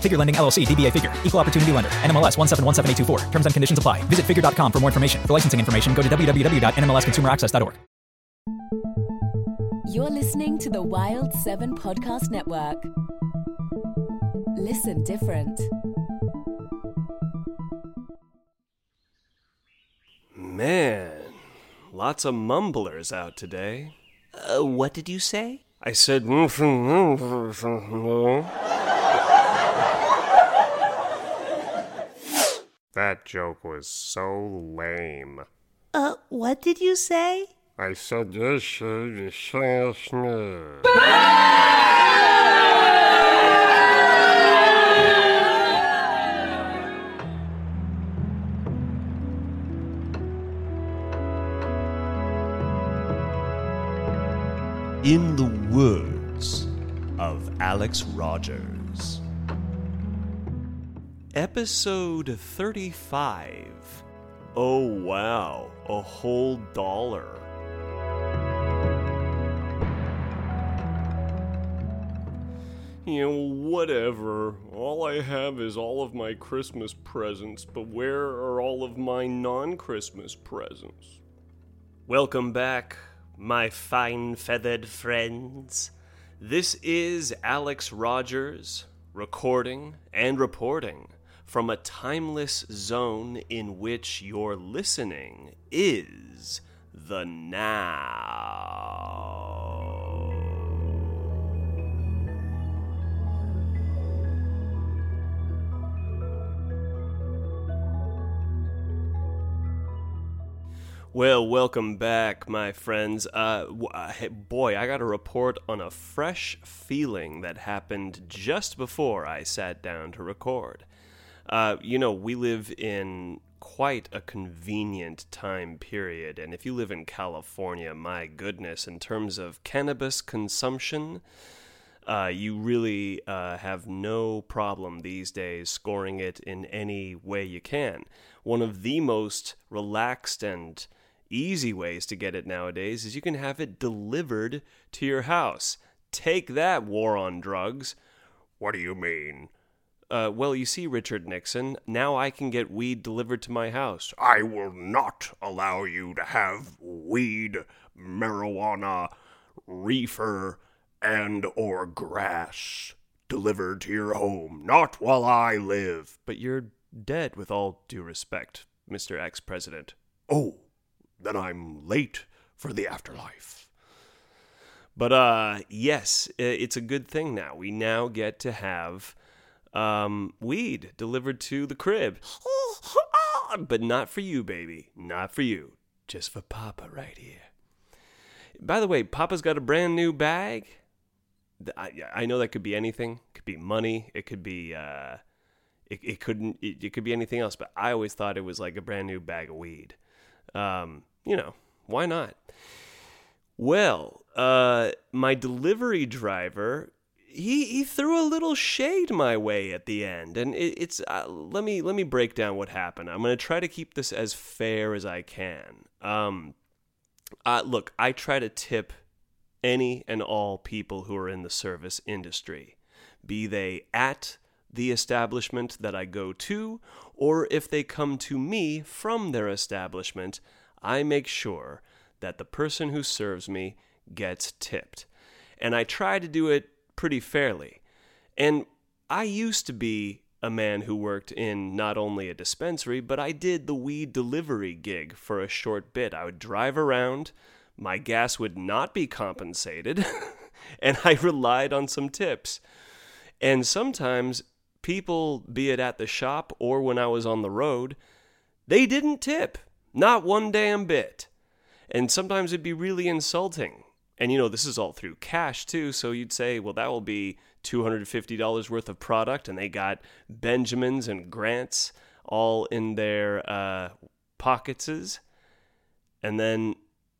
Figure Lending LLC, DBA Figure, Equal Opportunity Lender, NMLS 1717824. Terms and conditions apply. Visit figure.com for more information. For licensing information, go to www.nmlsconsumeraccess.org. You're listening to the Wild 7 Podcast Network. Listen different. Man, lots of mumblers out today. Uh, what did you say? I said. Mm-hmm, mm-hmm, mm-hmm. That joke was so lame. Uh, what did you say? I said this. should be Smith. In the words of Alex Rogers. Episode 35. Oh wow, a whole dollar. You know, whatever. All I have is all of my Christmas presents, but where are all of my non Christmas presents? Welcome back, my fine feathered friends. This is Alex Rogers, recording and reporting from a timeless zone in which your listening is the now. Well, welcome back, my friends. Uh, uh, boy, I got a report on a fresh feeling that happened just before I sat down to record. Uh, you know, we live in quite a convenient time period, and if you live in California, my goodness, in terms of cannabis consumption, uh, you really uh, have no problem these days scoring it in any way you can. One of the most relaxed and easy ways to get it nowadays is you can have it delivered to your house. Take that, war on drugs. What do you mean? Uh, well, you see, Richard Nixon, now I can get weed delivered to my house. I will not allow you to have weed, marijuana, reefer, and or grass delivered to your home. Not while I live. But you're dead, with all due respect, Mr. Ex President. Oh, then I'm late for the afterlife. But uh yes, it's a good thing now. We now get to have um weed delivered to the crib. But not for you, baby. Not for you. Just for Papa right here. By the way, Papa's got a brand new bag. I, I know that could be anything. It could be money. It could be uh it, it couldn't it, it could be anything else, but I always thought it was like a brand new bag of weed. Um, you know, why not? Well, uh, my delivery driver, he he threw a little shade my way at the end, and it, it's uh, let me let me break down what happened. I'm gonna try to keep this as fair as I can. Um, uh, look, I try to tip any and all people who are in the service industry, be they at the establishment that I go to, or if they come to me from their establishment, I make sure that the person who serves me gets tipped. And I try to do it pretty fairly. And I used to be a man who worked in not only a dispensary, but I did the weed delivery gig for a short bit. I would drive around, my gas would not be compensated, and I relied on some tips. And sometimes people, be it at the shop or when I was on the road, they didn't tip. Not one damn bit. And sometimes it'd be really insulting. And you know, this is all through cash too, so you'd say, well, that will be $250 worth of product, and they got Benjamins and Grants all in their uh, pocketses. And then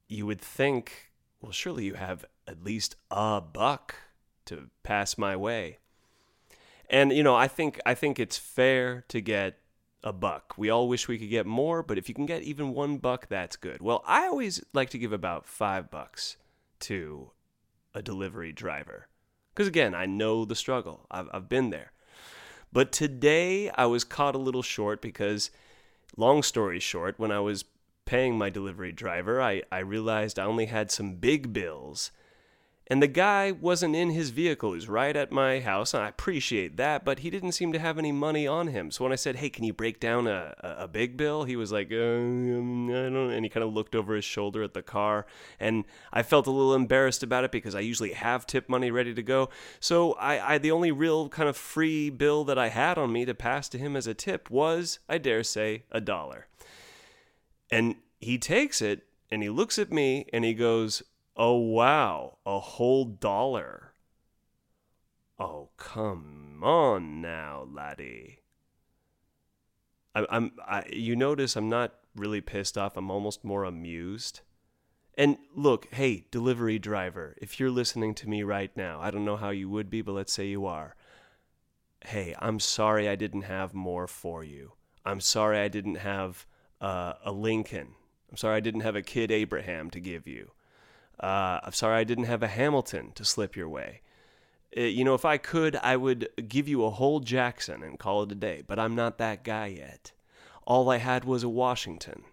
you would think, well, surely you have at least a buck to pass my way. And you know, I think I think it's fair to get a buck. We all wish we could get more, but if you can get even one buck, that's good. Well, I always like to give about five bucks to a delivery driver. Because again, I know the struggle, I've, I've been there. But today I was caught a little short because, long story short, when I was paying my delivery driver, I, I realized I only had some big bills and the guy wasn't in his vehicle. He was right at my house, and I appreciate that, but he didn't seem to have any money on him. So when I said, hey, can you break down a, a, big bill? He was like, um, I don't And he kind of looked over his shoulder at the car. And I felt a little embarrassed about it because I usually have tip money ready to go. So I, I the only real kind of free bill that I had on me to pass to him as a tip was, I dare say, a dollar. And he takes it and he looks at me and he goes, Oh, wow, a whole dollar. Oh, come on now, laddie. I, I'm, I, you notice I'm not really pissed off. I'm almost more amused. And look, hey, delivery driver, if you're listening to me right now, I don't know how you would be, but let's say you are. Hey, I'm sorry I didn't have more for you. I'm sorry I didn't have uh, a Lincoln. I'm sorry I didn't have a kid Abraham to give you. Uh, I'm sorry I didn't have a Hamilton to slip your way. Uh, you know, if I could, I would give you a whole Jackson and call it a day, but I'm not that guy yet. All I had was a Washington.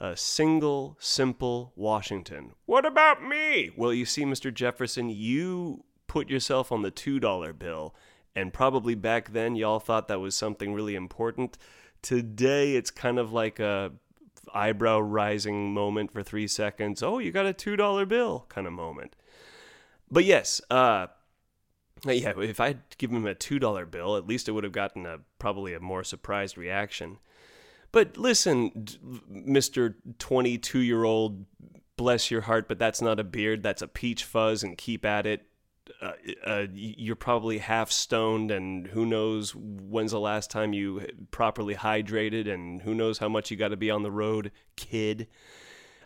A single, simple Washington. What about me? Well, you see, Mr. Jefferson, you put yourself on the $2 bill, and probably back then y'all thought that was something really important. Today, it's kind of like a eyebrow rising moment for three seconds. Oh, you got a two dollar bill kind of moment. But yes, uh, yeah, if I'd given him a two dollar bill, at least it would have gotten a probably a more surprised reaction. But listen, Mister twenty two year old, bless your heart, but that's not a beard. That's a peach fuzz, and keep at it uh, uh, you're probably half stoned, and who knows when's the last time you properly hydrated, and who knows how much you got to be on the road, kid.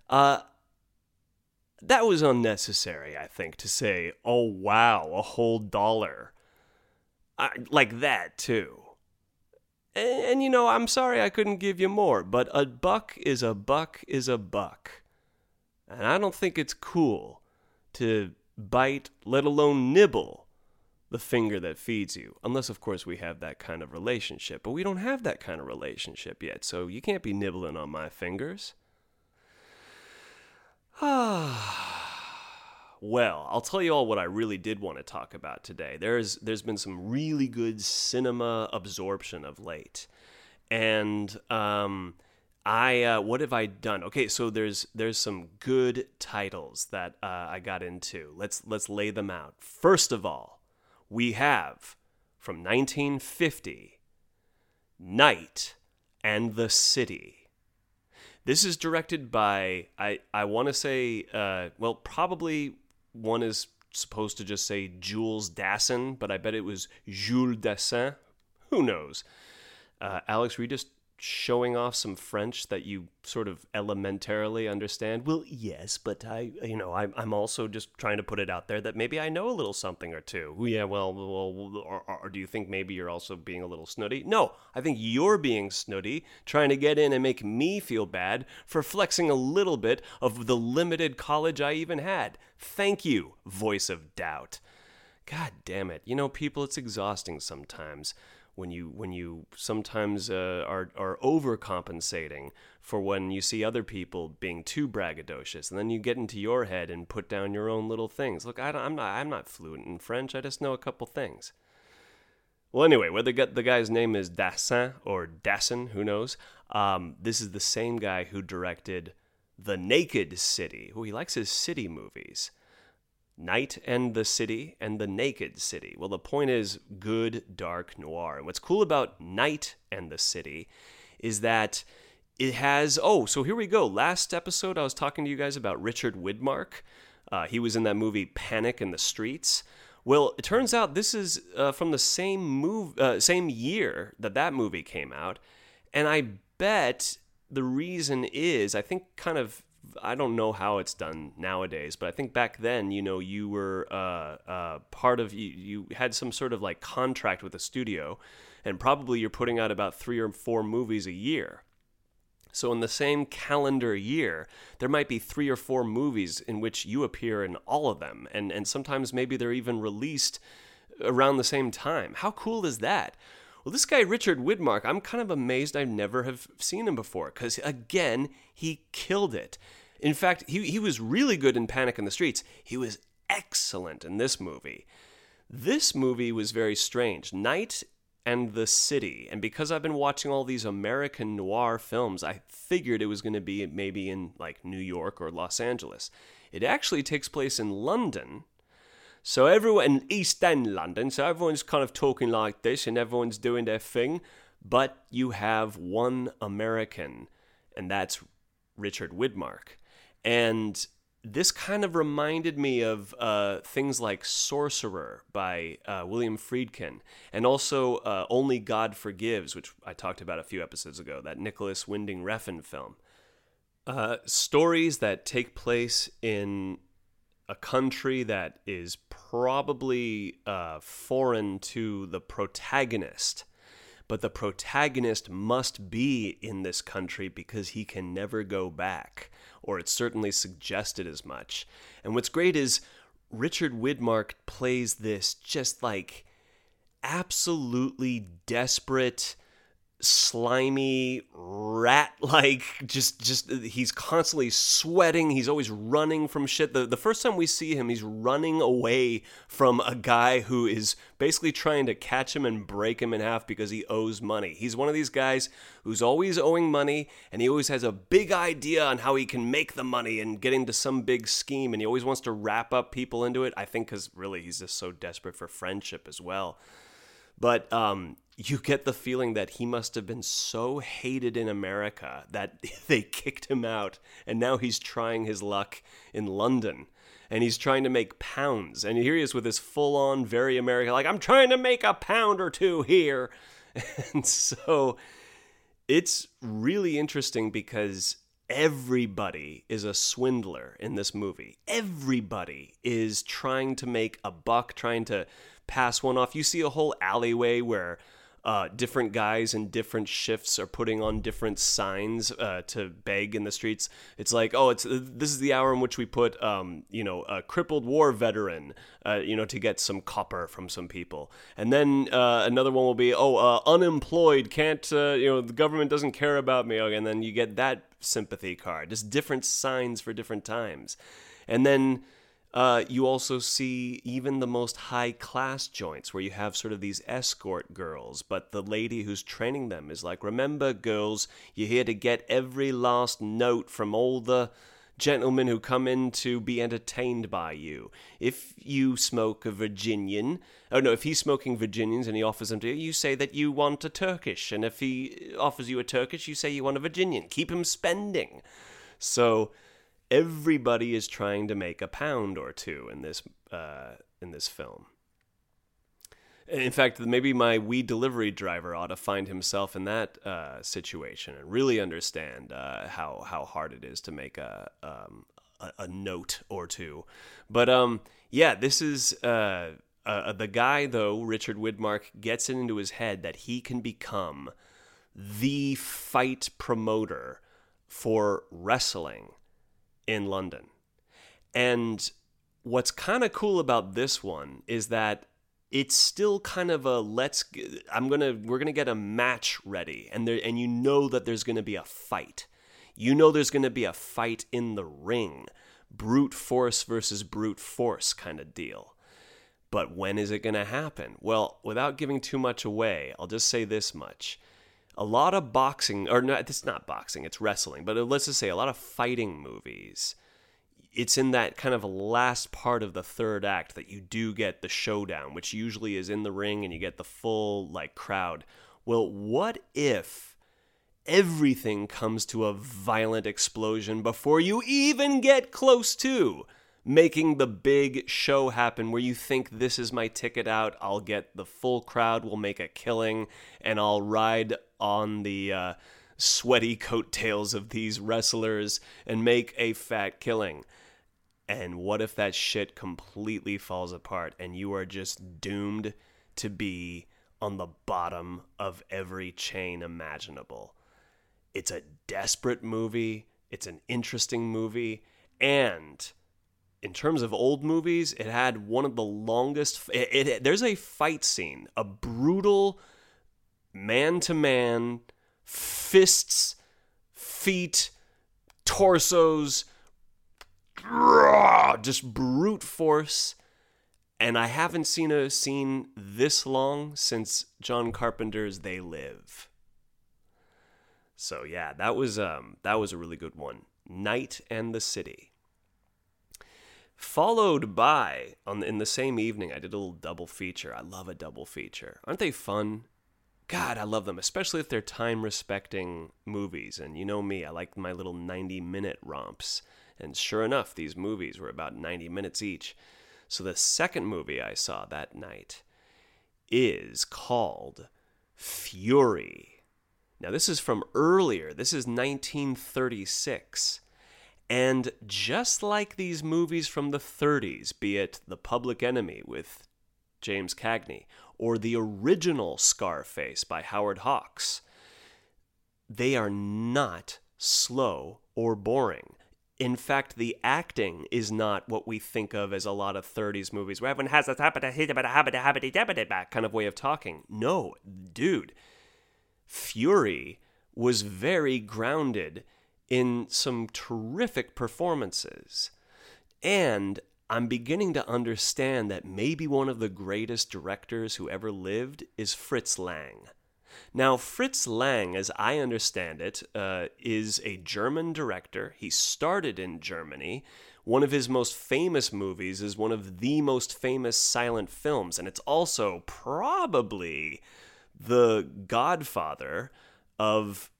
Uh, that was unnecessary, I think, to say, oh, wow, a whole dollar. I, like that, too. And, and, you know, I'm sorry I couldn't give you more, but a buck is a buck is a buck. And I don't think it's cool to bite, let alone nibble the finger that feeds you. Unless, of course, we have that kind of relationship. But we don't have that kind of relationship yet, so you can't be nibbling on my fingers. Ah. well, I'll tell you all what I really did want to talk about today. There's there's been some really good cinema absorption of late. And um I uh, what have I done? Okay, so there's there's some good titles that uh, I got into. Let's let's lay them out. First of all, we have from 1950, Night and the City. This is directed by I I want to say uh, well probably one is supposed to just say Jules Dassin, but I bet it was Jules Dassin. Who knows? Uh, Alex, just showing off some French that you sort of elementarily understand? Well, yes, but I, You know, I'm, I'm also just trying to put it out there that maybe I know a little something or two. Yeah, well, well or, or do you think maybe you're also being a little snooty? No, I think you're being snooty, trying to get in and make me feel bad for flexing a little bit of the limited college I even had. Thank you, voice of doubt. God damn it. You know, people, it's exhausting sometimes when you when you sometimes uh, are are overcompensating for when you see other people being too braggadocious, and then you get into your head and put down your own little things. Look, I am not I'm not fluent in French. I just know a couple things. Well, anyway, whether the guy's name is Dassin or Dassin, who knows? Um, this is the same guy who directed The Naked City. Oh, he likes his city movies. Night and the City and the Naked City. Well, the point is good, dark noir. And what's cool about Night and the City is that it has. Oh, so here we go. Last episode, I was talking to you guys about Richard Widmark. Uh, he was in that movie Panic in the Streets. Well, it turns out this is uh, from the same move, uh, same year that that movie came out, and I bet the reason is I think kind of I don't know how it's done nowadays, but I think back then, you know, you were uh, uh, part of you, you had some sort of like contract with a studio, and probably you're putting out about three or four movies a year. So in the same calendar year, there might be three or four movies in which you appear in all of them, and and sometimes maybe they're even released around the same time. How cool is that? Well, this guy Richard Widmark, I'm kind of amazed I never have seen him before because again, he killed it. In fact, he he was really good in Panic in the Streets. He was excellent in this movie. This movie was very strange. Night and the City. And because I've been watching all these American noir films, I figured it was going to be maybe in like New York or Los Angeles. It actually takes place in London. So everyone in East End London, so everyone's kind of talking like this and everyone's doing their thing, but you have one American, and that's Richard Widmark. And this kind of reminded me of uh, things like Sorcerer by uh, William Friedkin, and also uh, Only God Forgives, which I talked about a few episodes ago, that Nicolas Winding Refn film. Uh, stories that take place in a country that is probably uh, foreign to the protagonist but the protagonist must be in this country because he can never go back, or it's certainly suggested as much. And what's great is Richard Widmark plays this just like absolutely desperate slimy rat like just just he's constantly sweating. He's always running from shit. The, the first time we see him he's running away from a guy who is basically trying to catch him and break him in half because he owes money. He's one of these guys who's always owing money and he always has a big idea on how he can make the money and get into some big scheme and he always wants to wrap up people into it. I think because really he's just so desperate for friendship as well. But um, you get the feeling that he must have been so hated in America that they kicked him out, and now he's trying his luck in London. And he's trying to make pounds. And here he is with his full on, very American, like, I'm trying to make a pound or two here. And so it's really interesting because everybody is a swindler in this movie. Everybody is trying to make a buck, trying to pass one off. You see a whole alleyway where uh, different guys in different shifts are putting on different signs uh, to beg in the streets. It's like, oh, it's this is the hour in which we put, um, you know, a crippled war veteran, uh, you know, to get some copper from some people, and then uh, another one will be, oh, uh, unemployed, can't, uh, you know, the government doesn't care about me, and then you get that sympathy card. Just different signs for different times, and then uh, you also see even the most high class joints where you have sort of these escort girls, but the lady who's training them is like, Remember, girls, you're here to get every last note from all the gentlemen who come in to be entertained by you. If you smoke a Virginian, oh no, if he's smoking Virginians and he offers them to you, you say that you want a Turkish, and if he offers you a Turkish, you say you want a Virginian. Keep him spending. So everybody is trying to make a pound or two in this uh, in this film. In fact, maybe my weed delivery driver ought to find himself in that uh, situation and really understand uh, how how hard it is to make a um, a, note or two. But um, yeah, this is uh, uh, the guy though. Richard Widmark gets it into his head that he can become the fight promoter for wrestling in London, and what's kind of cool about this one is that it's still kind of a let's i'm gonna we're gonna get a match ready and there and you know that there's gonna be a fight. You know there's gonna be a fight in the ring brute force versus brute force kind of deal. But when is it gonna happen? Well without giving too much away i'll just say this much a lot of boxing or not it's not boxing it's wrestling but let's just say a lot of fighting movies. It's in that kind of last part of the third act that you do get the showdown, which usually is in the ring and you get the full like crowd. Well, what if everything comes to a violent explosion before you even get close to making the big show happen where you think this is my ticket out, I'll get the full crowd, we'll make a killing, and I'll ride on the uh, sweaty coattails of these wrestlers and make a fat killing. And what if that shit completely falls apart and you are just doomed to be on the bottom of every chain imaginable? It's a desperate movie, it's an interesting movie, and in terms of old movies, it had one of the longest. It, it, there's a fight scene, a brutal man to man, fists, feet, torsos, just brute force. And I haven't seen a scene this long since John Carpenter's They Live. So yeah, that was um that was a really good one. Night and the City. Followed by on in the same evening, I did a little double feature. I love a double feature. Aren't they fun? God, I love them, especially if they're time respecting movies. And you know me, I like my little 90 minute romps. And sure enough, these movies were about 90 minutes each. So the second movie I saw that night is called Fury. Now, this is from earlier, this is 1936. And just like these movies from the 30s, be it The Public Enemy with James Cagney or the original Scarface by Howard Hawks, they are not slow or boring in fact, the acting is not what we think of as a lot of 30s movies where everyone has a kind of way of talking. No, dude. Fury was very grounded in some terrific performances. And I'm beginning to understand that maybe one of the greatest directors who ever lived is Fritz Lang. Now, Fritz Lang, as I understand it, uh, is a German director. He started in Germany. One of his most famous movies is one of the most famous silent films, and it's also probably the godfather of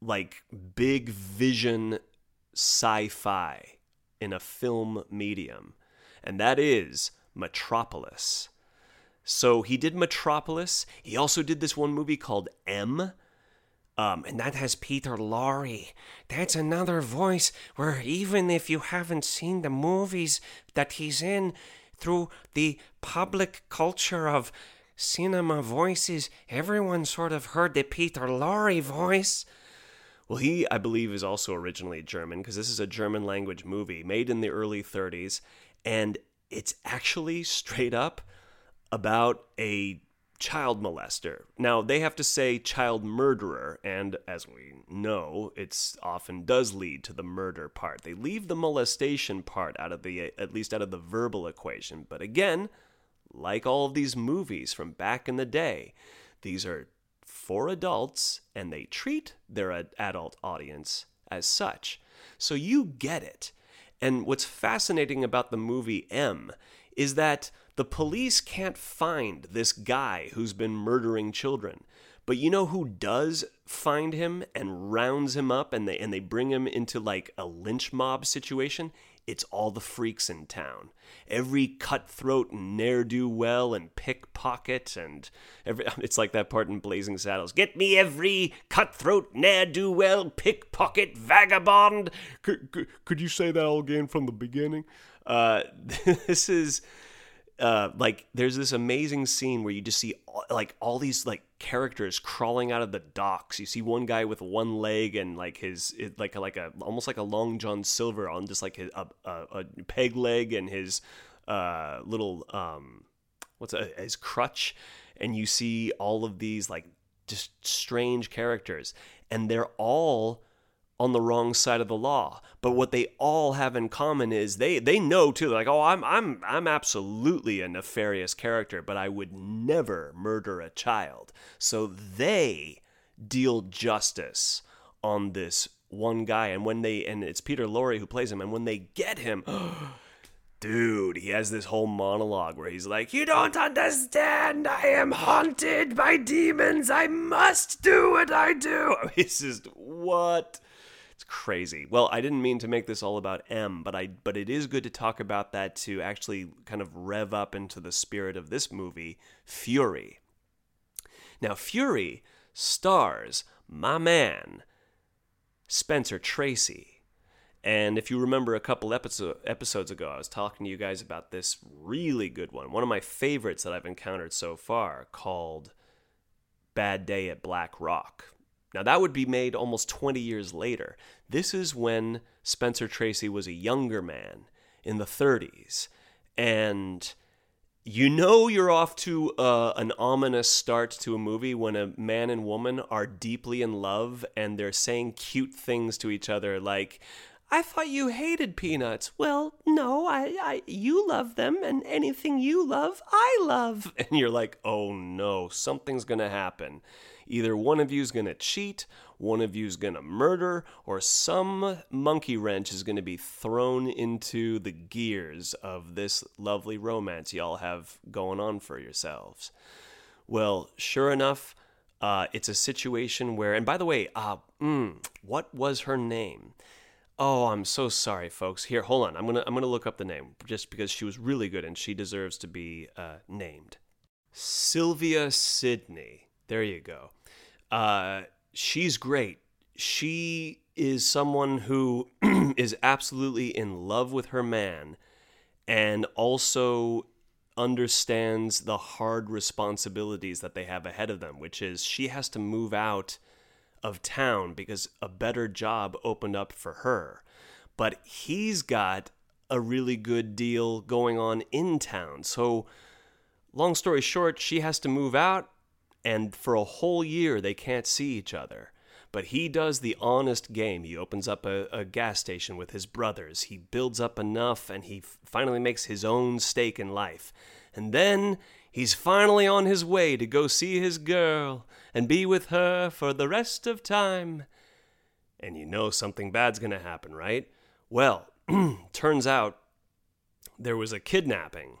like big vision sci fi in a film medium, and that is Metropolis. So he did Metropolis. He also did this one movie called M. Um, and that has Peter Lorre. That's another voice where even if you haven't seen the movies that he's in, through the public culture of cinema voices, everyone sort of heard the Peter Lorre voice. Well, he, I believe, is also originally German because this is a German language movie made in the early 30s. And it's actually straight up about a child molester. Now, they have to say child murderer, and as we know, it often does lead to the murder part. They leave the molestation part out of the at least out of the verbal equation. But again, like all of these movies from back in the day, these are for adults and they treat their adult audience as such. So you get it. And what's fascinating about the movie M is that the police can't find this guy who's been murdering children. But you know who does find him and rounds him up and they and they bring him into like a lynch mob situation? It's all the freaks in town. Every cutthroat and ne'er do well and pickpocket and every it's like that part in Blazing Saddles. Get me every cutthroat, ne'er do well, pickpocket, vagabond. Could, could, could you say that all again from the beginning? Uh, this is uh, like there's this amazing scene where you just see all, like all these like characters crawling out of the docks. You see one guy with one leg and like his like a, like a almost like a long John Silver on just like his, a, a, a peg leg and his uh, little um, what's a, his crutch, and you see all of these like just strange characters, and they're all on the wrong side of the law. But what they all have in common is they they know too. They're like, oh, I'm I'm I'm absolutely a nefarious character, but I would never murder a child. So they deal justice on this one guy, and when they and it's Peter Lorre who plays him, and when they get him. Dude, he has this whole monologue where he's like, You don't understand. I am haunted by demons. I must do what I do. It's just, what? It's crazy. Well, I didn't mean to make this all about M, but I but it is good to talk about that to actually kind of rev up into the spirit of this movie, Fury. Now, Fury stars my man, Spencer Tracy. And if you remember a couple episode, episodes ago, I was talking to you guys about this really good one, one of my favorites that I've encountered so far, called Bad Day at Black Rock. Now, that would be made almost 20 years later. This is when Spencer Tracy was a younger man in the 30s. And you know you're off to uh, an ominous start to a movie when a man and woman are deeply in love and they're saying cute things to each other like, I thought you hated peanuts. Well, no, I, I, you love them, and anything you love, I love. And you're like, oh no, something's gonna happen. Either one of you is gonna cheat, one of you is gonna murder, or some monkey wrench is gonna be thrown into the gears of this lovely romance y'all have going on for yourselves. Well, sure enough, uh, it's a situation where, and by the way, uh, mm, what was her name? Oh, I'm so sorry, folks. Here, hold on. I'm gonna I'm gonna look up the name just because she was really good and she deserves to be uh, named. Sylvia Sidney. There you go. Uh, she's great. She is someone who is absolutely in love with her man, and also understands the hard responsibilities that they have ahead of them, which is she has to move out of town because a better job opened up for her. But he's got a really good deal going on in town. So, long story short, she has to move out, and for a whole year, they can't see each other. But he does the honest game. He opens up a, a gas station with his brothers. He builds up enough, and he finally makes his own stake in life. And then he's finally on his way to go see his girl and be with her for the rest of time. And you know something bad's to happen, right? Well, turns out there was a kidnapping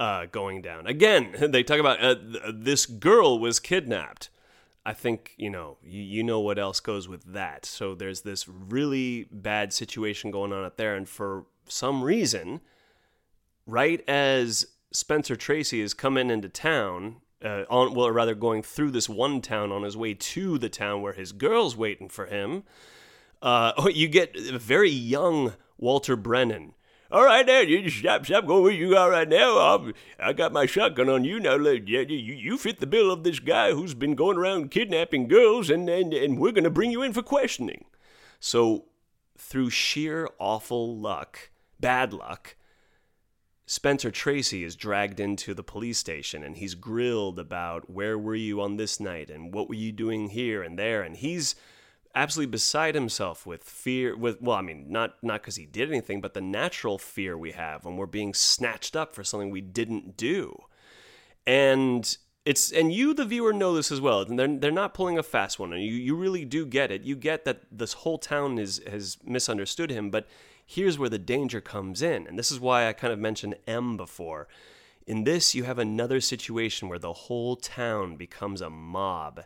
uh, going down. Again, they talk about uh, th- this girl was kidnapped. I think, you know, you, you know what else goes with that. So there's this really bad situation going on up there. And for some reason, right as Spencer Tracy is coming into town, uh, on well, rather going through this one town on his way to the town where his girl's waiting for him. Uh, you get a very young Walter Brennan. All right, now you stop, stop going where you are right now. I'm, I got my shotgun on you now. You, you fit the bill of this guy who's been going around kidnapping girls, and and, and we're gonna bring you in for questioning. So, through sheer awful luck, bad luck, Spencer Tracy is dragged into the police station and he's grilled about where were you on this night and what were you doing here and there and he's absolutely beside himself with fear with well I mean not not cuz he did anything but the natural fear we have when we're being snatched up for something we didn't do. And it's and you the viewer know this as well. And they're they're not pulling a fast one. And you you really do get it. You get that this whole town is has misunderstood him, but here's where the danger comes in. And this is why I kind of mentioned M before. In this, you have another situation where the whole town becomes a mob.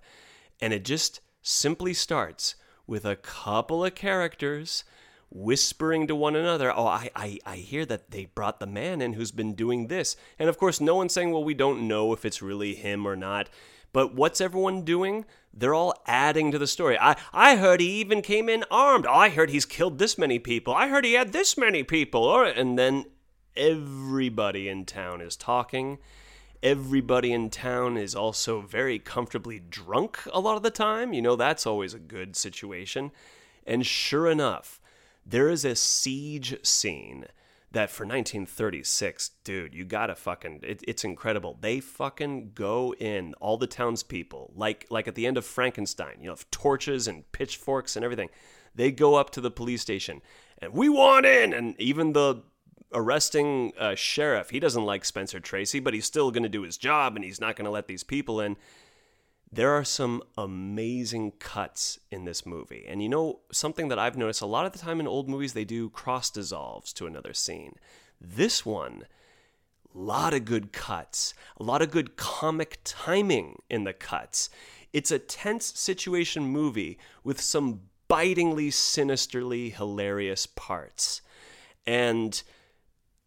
And it just simply starts with a couple of characters whispering to one another, Oh, I, I, I hear that they brought the man in who's been doing this. And of course, no one's saying, Well, we don't know if it's really him or not. But what's everyone doing? They're all adding to the story. I, I heard he even came in armed. Oh, I heard he's killed this many people. I heard he had this many people. Or, and then everybody in town is talking. Everybody in town is also very comfortably drunk a lot of the time. You know, that's always a good situation. And sure enough, there is a siege scene that for 1936, dude, you gotta fucking, it, it's incredible. They fucking go in, all the townspeople, like like at the end of Frankenstein, you know, torches and pitchforks and everything. They go up to the police station and we want in, and even the arresting uh, sheriff, he doesn't like Spencer Tracy, but he's still gonna do his job and he's not gonna let these people in there are some amazing cuts in this movie. And you know, something that I've noticed a lot of the time in old movies, they do cross dissolves to another scene. This one, a lot of good cuts, a lot of good comic timing in the cuts. It's a tense situation movie with some bitingly, sinisterly hilarious parts. And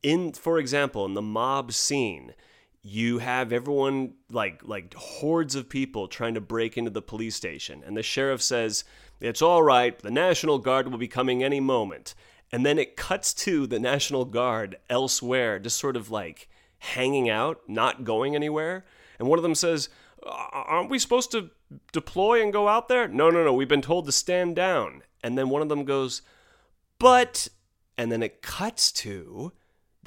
in, for example, in the mob scene, you have everyone like like hordes of people trying to break into the police station and the sheriff says it's all right the national guard will be coming any moment. And then it cuts to the national guard elsewhere just sort of like hanging out not going anywhere and one of them says aren't we supposed to deploy and go out there? No no no we've been told to stand down. And then one of them goes but and then it cuts to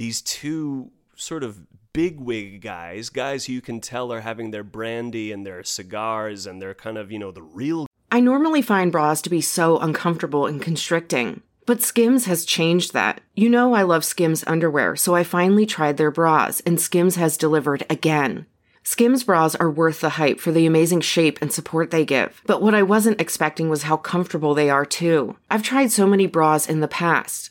these two sort of bigwig guys, guys who you can tell are having their brandy and their cigars and they're kind of, you know, the real. I normally find bras to be so uncomfortable and constricting. But Skims has changed that. You know, I love Skims underwear, so I finally tried their bras, and Skims has delivered again. Skims bras are worth the hype for the amazing shape and support they give, but what I wasn't expecting was how comfortable they are too. I've tried so many bras in the past,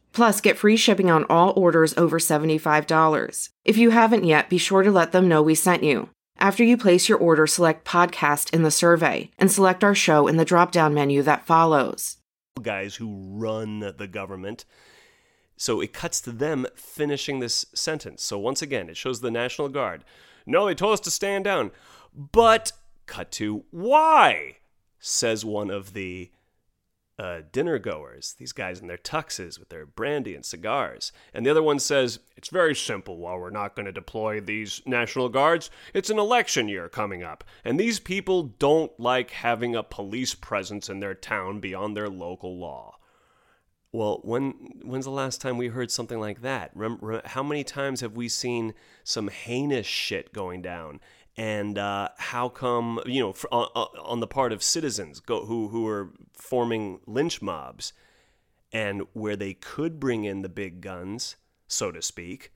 Plus, get free shipping on all orders over $75. If you haven't yet, be sure to let them know we sent you. After you place your order, select podcast in the survey and select our show in the drop down menu that follows. Guys who run the government. So it cuts to them finishing this sentence. So once again, it shows the National Guard. No, they told us to stand down. But cut to why, says one of the uh, dinner goers, these guys in their tuxes with their brandy and cigars. And the other one says, It's very simple. While we're not going to deploy these National Guards, it's an election year coming up. And these people don't like having a police presence in their town beyond their local law. Well, when when's the last time we heard something like that? How many times have we seen some heinous shit going down? And uh, how come you know for, on, on, the part of citizens go, who who are forming lynch mobs, and where they could bring in the big guns, so to speak,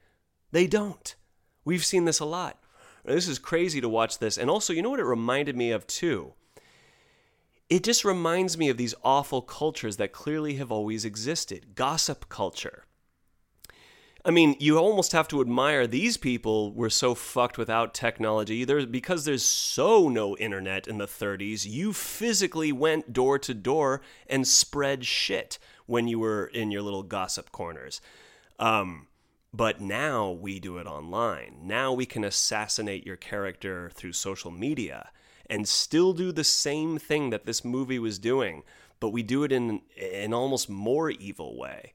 they don't. We've seen this a lot. This is crazy to watch this, and also, you know what it reminded me of too. It just reminds me of these awful cultures that clearly have always existed. Gossip culture I mean, you almost have to admire these people were so fucked without technology. There, because there's so no internet in the 30s, you physically went door to door and spread shit when you were in your little gossip corners. Um, but now we do it online. Now we can assassinate your character through social media and still do the same thing that this movie was doing, but we do it in an almost more evil way.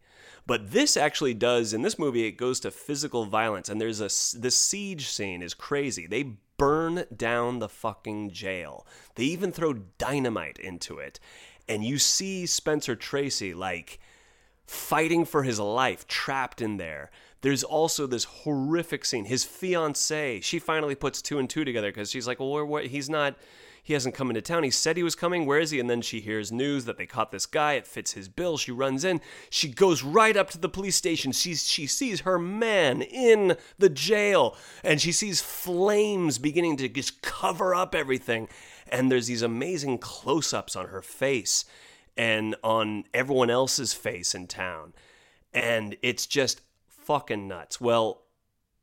But this actually does in this movie. It goes to physical violence, and there's a the siege scene is crazy. They burn down the fucking jail. They even throw dynamite into it, and you see Spencer Tracy like fighting for his life, trapped in there. There's also this horrific scene. His fiancee, she finally puts two and two together because she's like, well, he's not, he hasn't come into town. He said he was coming. Where is he? And then she hears news that they caught this guy. It fits his bill. She runs in. She goes right up to the police station. She's, she sees her man in the jail and she sees flames beginning to just cover up everything. And there's these amazing close ups on her face and on everyone else's face in town. And it's just fucking nuts. Well,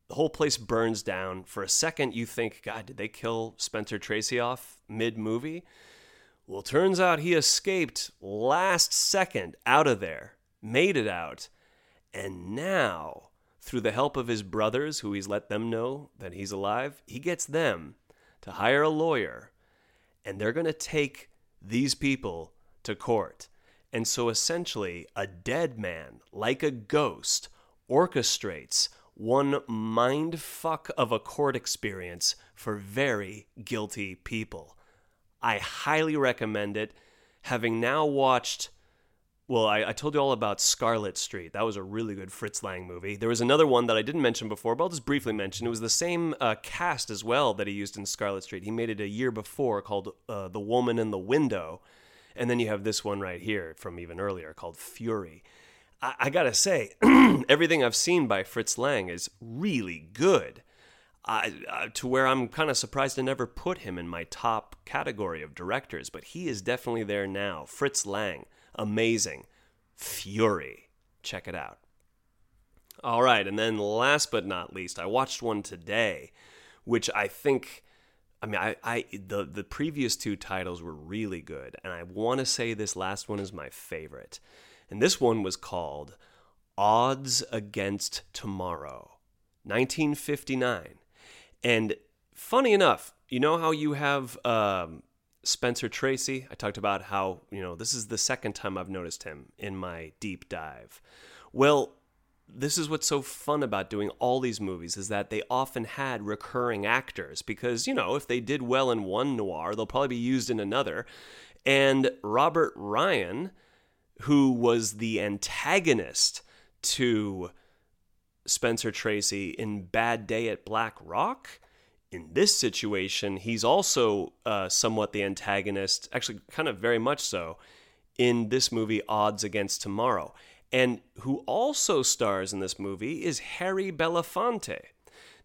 the whole place burns down. For a second, you think, God, did they kill Spencer Tracy off mid movie? Well, turns out he escaped last second out of there, made it out, and now, through the help of his brothers, who he's let them know that he's alive, he gets them to hire a lawyer, and they're going to take these people to court. And so essentially, a dead man, like a ghost, orchestrates one mind fuck of a court experience for very guilty people. I highly recommend it. Having now watched, well, I, I, told you all about Scarlet Street. That was a really good Fritz Lang movie. There was another one that I didn't mention before, but I'll just briefly mention. It was the same uh, cast as well that he used in Scarlet Street. He made it a year before called uh, The Woman in the Window. And then you have this one right here from even earlier called Fury. I, I gotta say, everything I've seen by Fritz Lang is really good. I, uh, to where I'm kind of surprised to never put him in my top category of directors, but he is definitely there now. Fritz Lang, amazing. Fury, check it out. All right, and then last but not least, I watched one today, which I think, I mean, I, I the the previous two titles were really good, and I want to say this last one is my favorite. And this one was called Odds Against Tomorrow, 1959. And funny enough, you know how you have um, Spencer Tracy? I talked about how, you know, this is the second time I've noticed him in my deep dive. Well, this is what's so fun about doing all these movies is that they often had recurring actors because, you know, if they did well in one noir, they'll probably be used in another. And Robert Ryan who was the antagonist to Spencer Tracy in Bad Day at Black Rock. In this situation, he's also uh, somewhat the antagonist, actually, kind of very much so, in this movie, Odds Against Tomorrow. And who also stars in this movie is Harry Belafonte.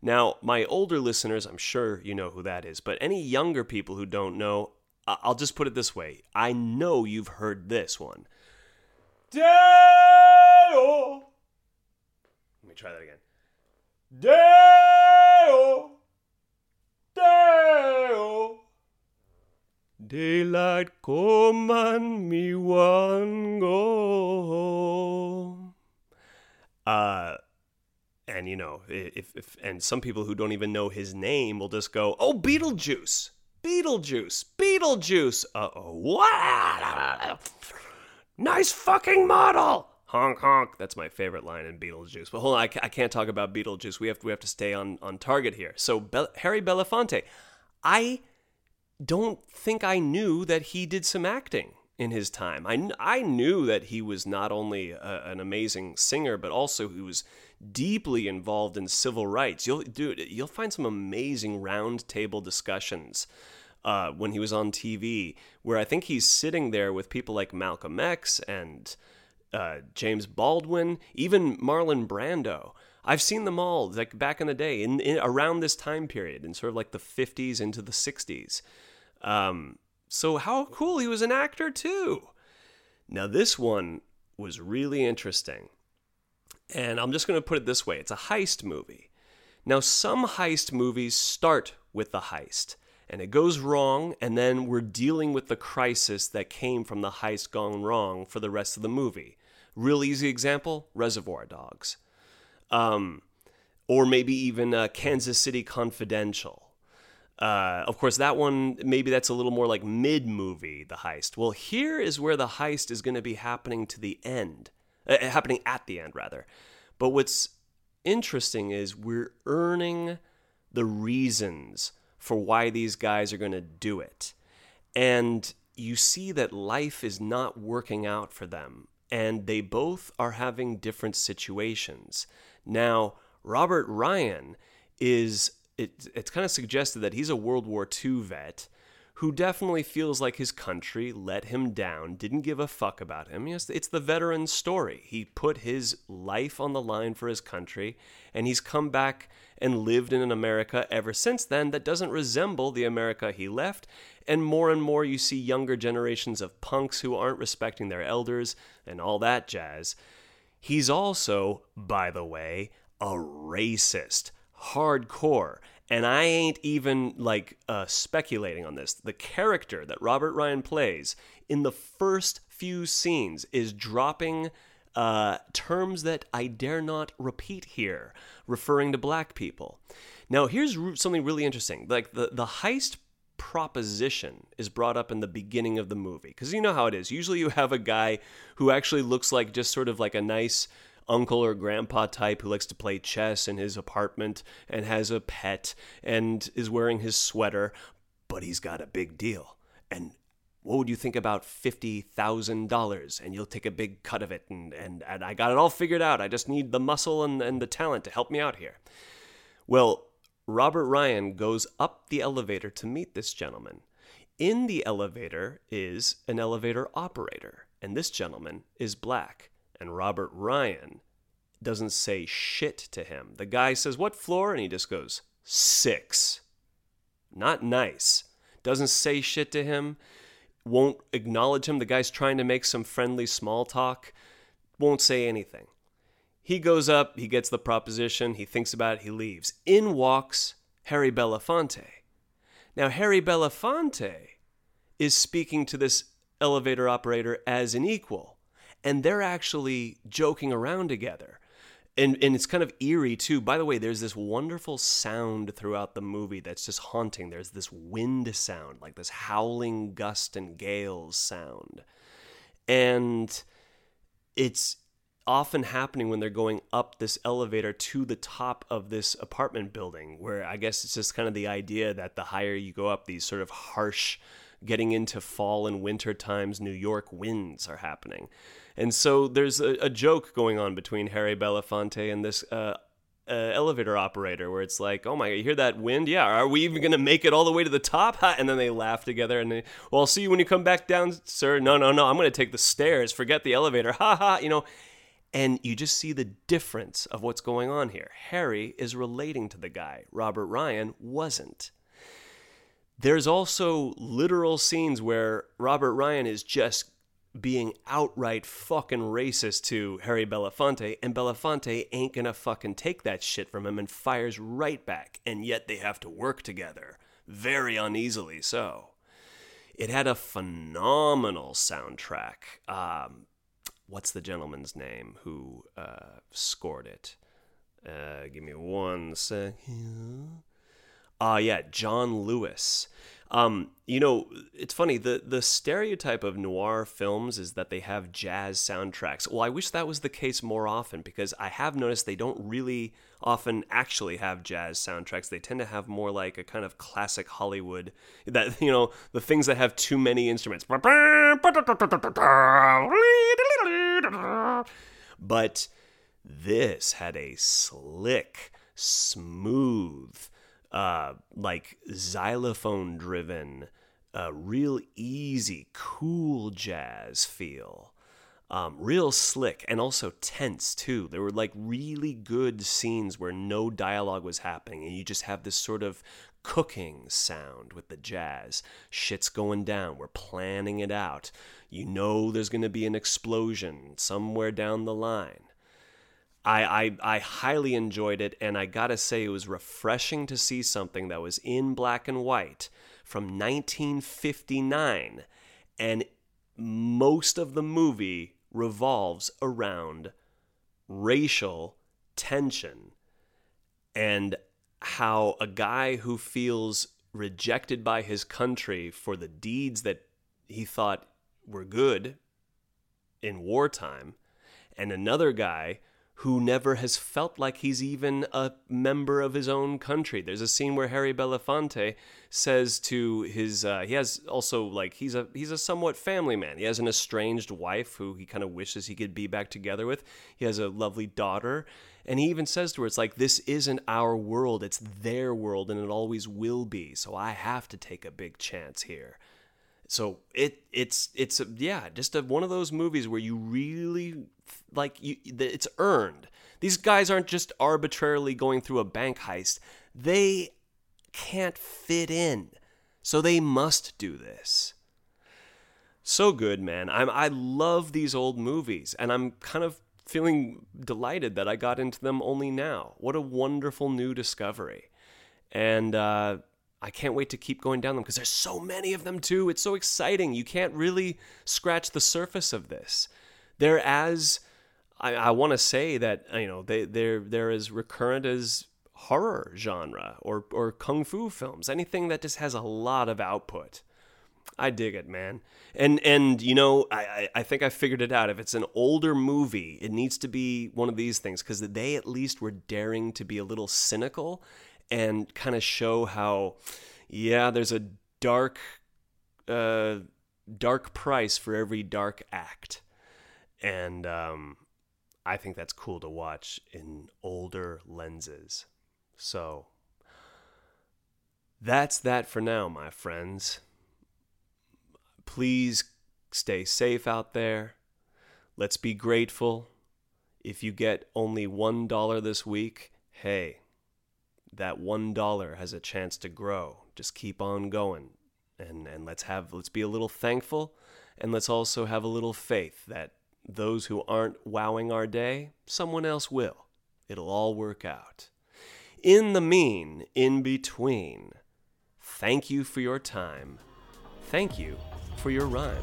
Now, my older listeners, I'm sure you know who that is, but any younger people who don't know, I'll just put it this way I know you've heard this one. Deo. Let me try that again. Deo. Deo. Daylight come and me one go home. Uh, and you know, if, if and some people who don't even know his name will just go, "Oh, Beetlejuice, Beetlejuice, Beetlejuice." Uh oh, what? Nice fucking model. Honk honk. That's my favorite line in Beetlejuice. But hold on, I, I can't talk about Beetlejuice. We have to, we have to stay on on target here. So Be- Harry Belafonte, I don't think I knew that he did some acting in his time. I, I knew that he was not only a, an amazing singer, but also he was deeply involved in civil rights. You'll dude, you'll find some amazing round table discussions uh, when he was on TV, where I think he's sitting there with people like Malcolm X and uh, James Baldwin, even Marlon Brando. I've seen them all like back in the day, in, in around this time period, in sort of like the 50s into the 60s. Um, so how cool he was an actor too. Now this one was really interesting, and I'm just going to put it this way: it's a heist movie. Now some heist movies start with the heist and it goes wrong, and then we're dealing with the crisis that came from the heist gone wrong for the rest of the movie. Real easy example Reservoir Dogs. Um, or maybe even uh, Kansas City Confidential. Uh, of course, that one, maybe that's a little more like mid movie, the heist. Well, here is where the heist is going to be happening to the end, uh, happening at the end, rather. But what's interesting is we're earning the reasons for why these guys are going to do it. And you see that life is not working out for them, and they both are having different situations. Now, Robert Ryan is it, it's kind of suggested that he's a World War II vet who definitely feels like his country let him down, didn't give a fuck about him. Yes, it's the veteran's story. He put his life on the line for his country, and he's come back and lived in an America ever since then that doesn't resemble the America he left. And more and more, you see younger generations of punks who aren't respecting their elders and all that jazz. He's also, by the way, a racist, hardcore. And I ain't even like uh, speculating on this. The character that Robert Ryan plays in the first few scenes is dropping uh, terms that I dare not repeat here, referring to black people. Now, here's something really interesting. Like the, the heist proposition is brought up in the beginning of the movie. Because you know how it is. Usually you have a guy who actually looks like just sort of like a nice uncle or grandpa type who likes to play chess in his apartment and has a pet and is wearing his sweater, but he's got a big deal. And what would you think about $50,000? And you'll take a big cut of it. And, and, and I got it all figured out. I just need the muscle and, and the talent to help me out here. Well, Robert Ryan goes up the elevator to meet this gentleman. In the elevator is an elevator operator, and this gentleman is black. And Robert Ryan doesn't say shit to him. The guy says, What floor? And he just goes, Six. Not nice. Doesn't say shit to him. Won't acknowledge him. The guy's trying to make some friendly small talk. Won't say anything. He goes up, he gets the proposition, he thinks about it, he leaves. In walks Harry Belafonte. Now, Harry Belafonte is speaking to this elevator operator as an equal and they're actually joking around together. And, and it's kind of eerie too. By the way, there's this wonderful sound throughout the movie that's just haunting. There's this wind sound, like this howling gust and gales sound. And it's often happening when they're going up this elevator to the top of this apartment building, where I guess it's just kind of the idea that the higher you go up, these sort of harsh, getting into fall and winter times, New York winds are happening. And so there's a, a joke going on between Harry Belafonte and this uh, uh, elevator operator where it's like, oh my, you hear that wind? Yeah, are we even going to make it all the way to the top? And then they laugh together and they, well, I'll see you when you come back down, sir. No, no, no, I'm going to take the stairs. Forget the elevator. Ha ha, you know. And you just see the difference of what's going on here. Harry is relating to the guy, Robert Ryan wasn't. There's also literal scenes where Robert Ryan is just being outright fucking racist to Harry Belafonte, and Belafonte ain't gonna fucking take that shit from him and fires right back, and yet they have to work together. Very uneasily so. It had a phenomenal soundtrack. Um, what's the gentleman's name who uh, scored it? Uh, give me one second. Ah, uh, yeah, John Lewis. Um, you know, it's funny. The the stereotype of noir films is that they have jazz soundtracks. Well, I wish that was the case more often because I have noticed they don't really often actually have jazz soundtracks. They tend to have more like a kind of classic Hollywood that you know the things that have too many instruments. But this had a slick, smooth uh, like xylophone driven, uh, real easy, cool jazz feel. Um, real slick and also tense too. There were like really good scenes where no dialogue was happening and you just have this sort of cooking sound with the jazz. Shit's going down. We're planning it out. You know there's going to be an explosion somewhere down the line. I, I, I highly enjoyed it, and I gotta say, it was refreshing to see something that was in black and white from 1959, and most of the movie revolves around racial tension and how a guy who feels rejected by his country for the deeds that he thought were good in wartime, and another guy who never has felt like he's even a member of his own country. There's a scene where Harry Belafonte says to his uh, he has also like he's a he's a somewhat family man. He has an estranged wife who he kind of wishes he could be back together with. He has a lovely daughter, and he even says to her, "It's like this isn't our world; it's their world, and it always will be. So I have to take a big chance here." So it it's it's a, yeah, just a, one of those movies where you really like you it's earned. These guys aren't just arbitrarily going through a bank heist. They can't fit in. So they must do this. So good, man. I'm I love these old movies and I'm kind of feeling delighted that I got into them only now. What a wonderful new discovery. And uh I can't wait to keep going down them because there's so many of them too. It's so exciting. You can't really scratch the surface of this. They're as I, I want to say that you know they they're they're as recurrent as horror genre or or kung fu films. Anything that just has a lot of output. I dig it, man. And and you know, I, I think I figured it out. If it's an older movie, it needs to be one of these things because they at least were daring to be a little cynical and kind of show how, yeah, there's a dark, uh, dark price for every dark act, and um, I think that's cool to watch in older lenses. So that's that for now, my friends. Please stay safe out there. Let's be grateful. If you get only $1 this week, hey, that one dollar has a chance to grow. Just keep on going. And and let's have let's be a little thankful and let's also have a little faith that those who aren't wowing our day, someone else will. It'll all work out. In the mean, in between, thank you for your time. Thank you for your rhyme.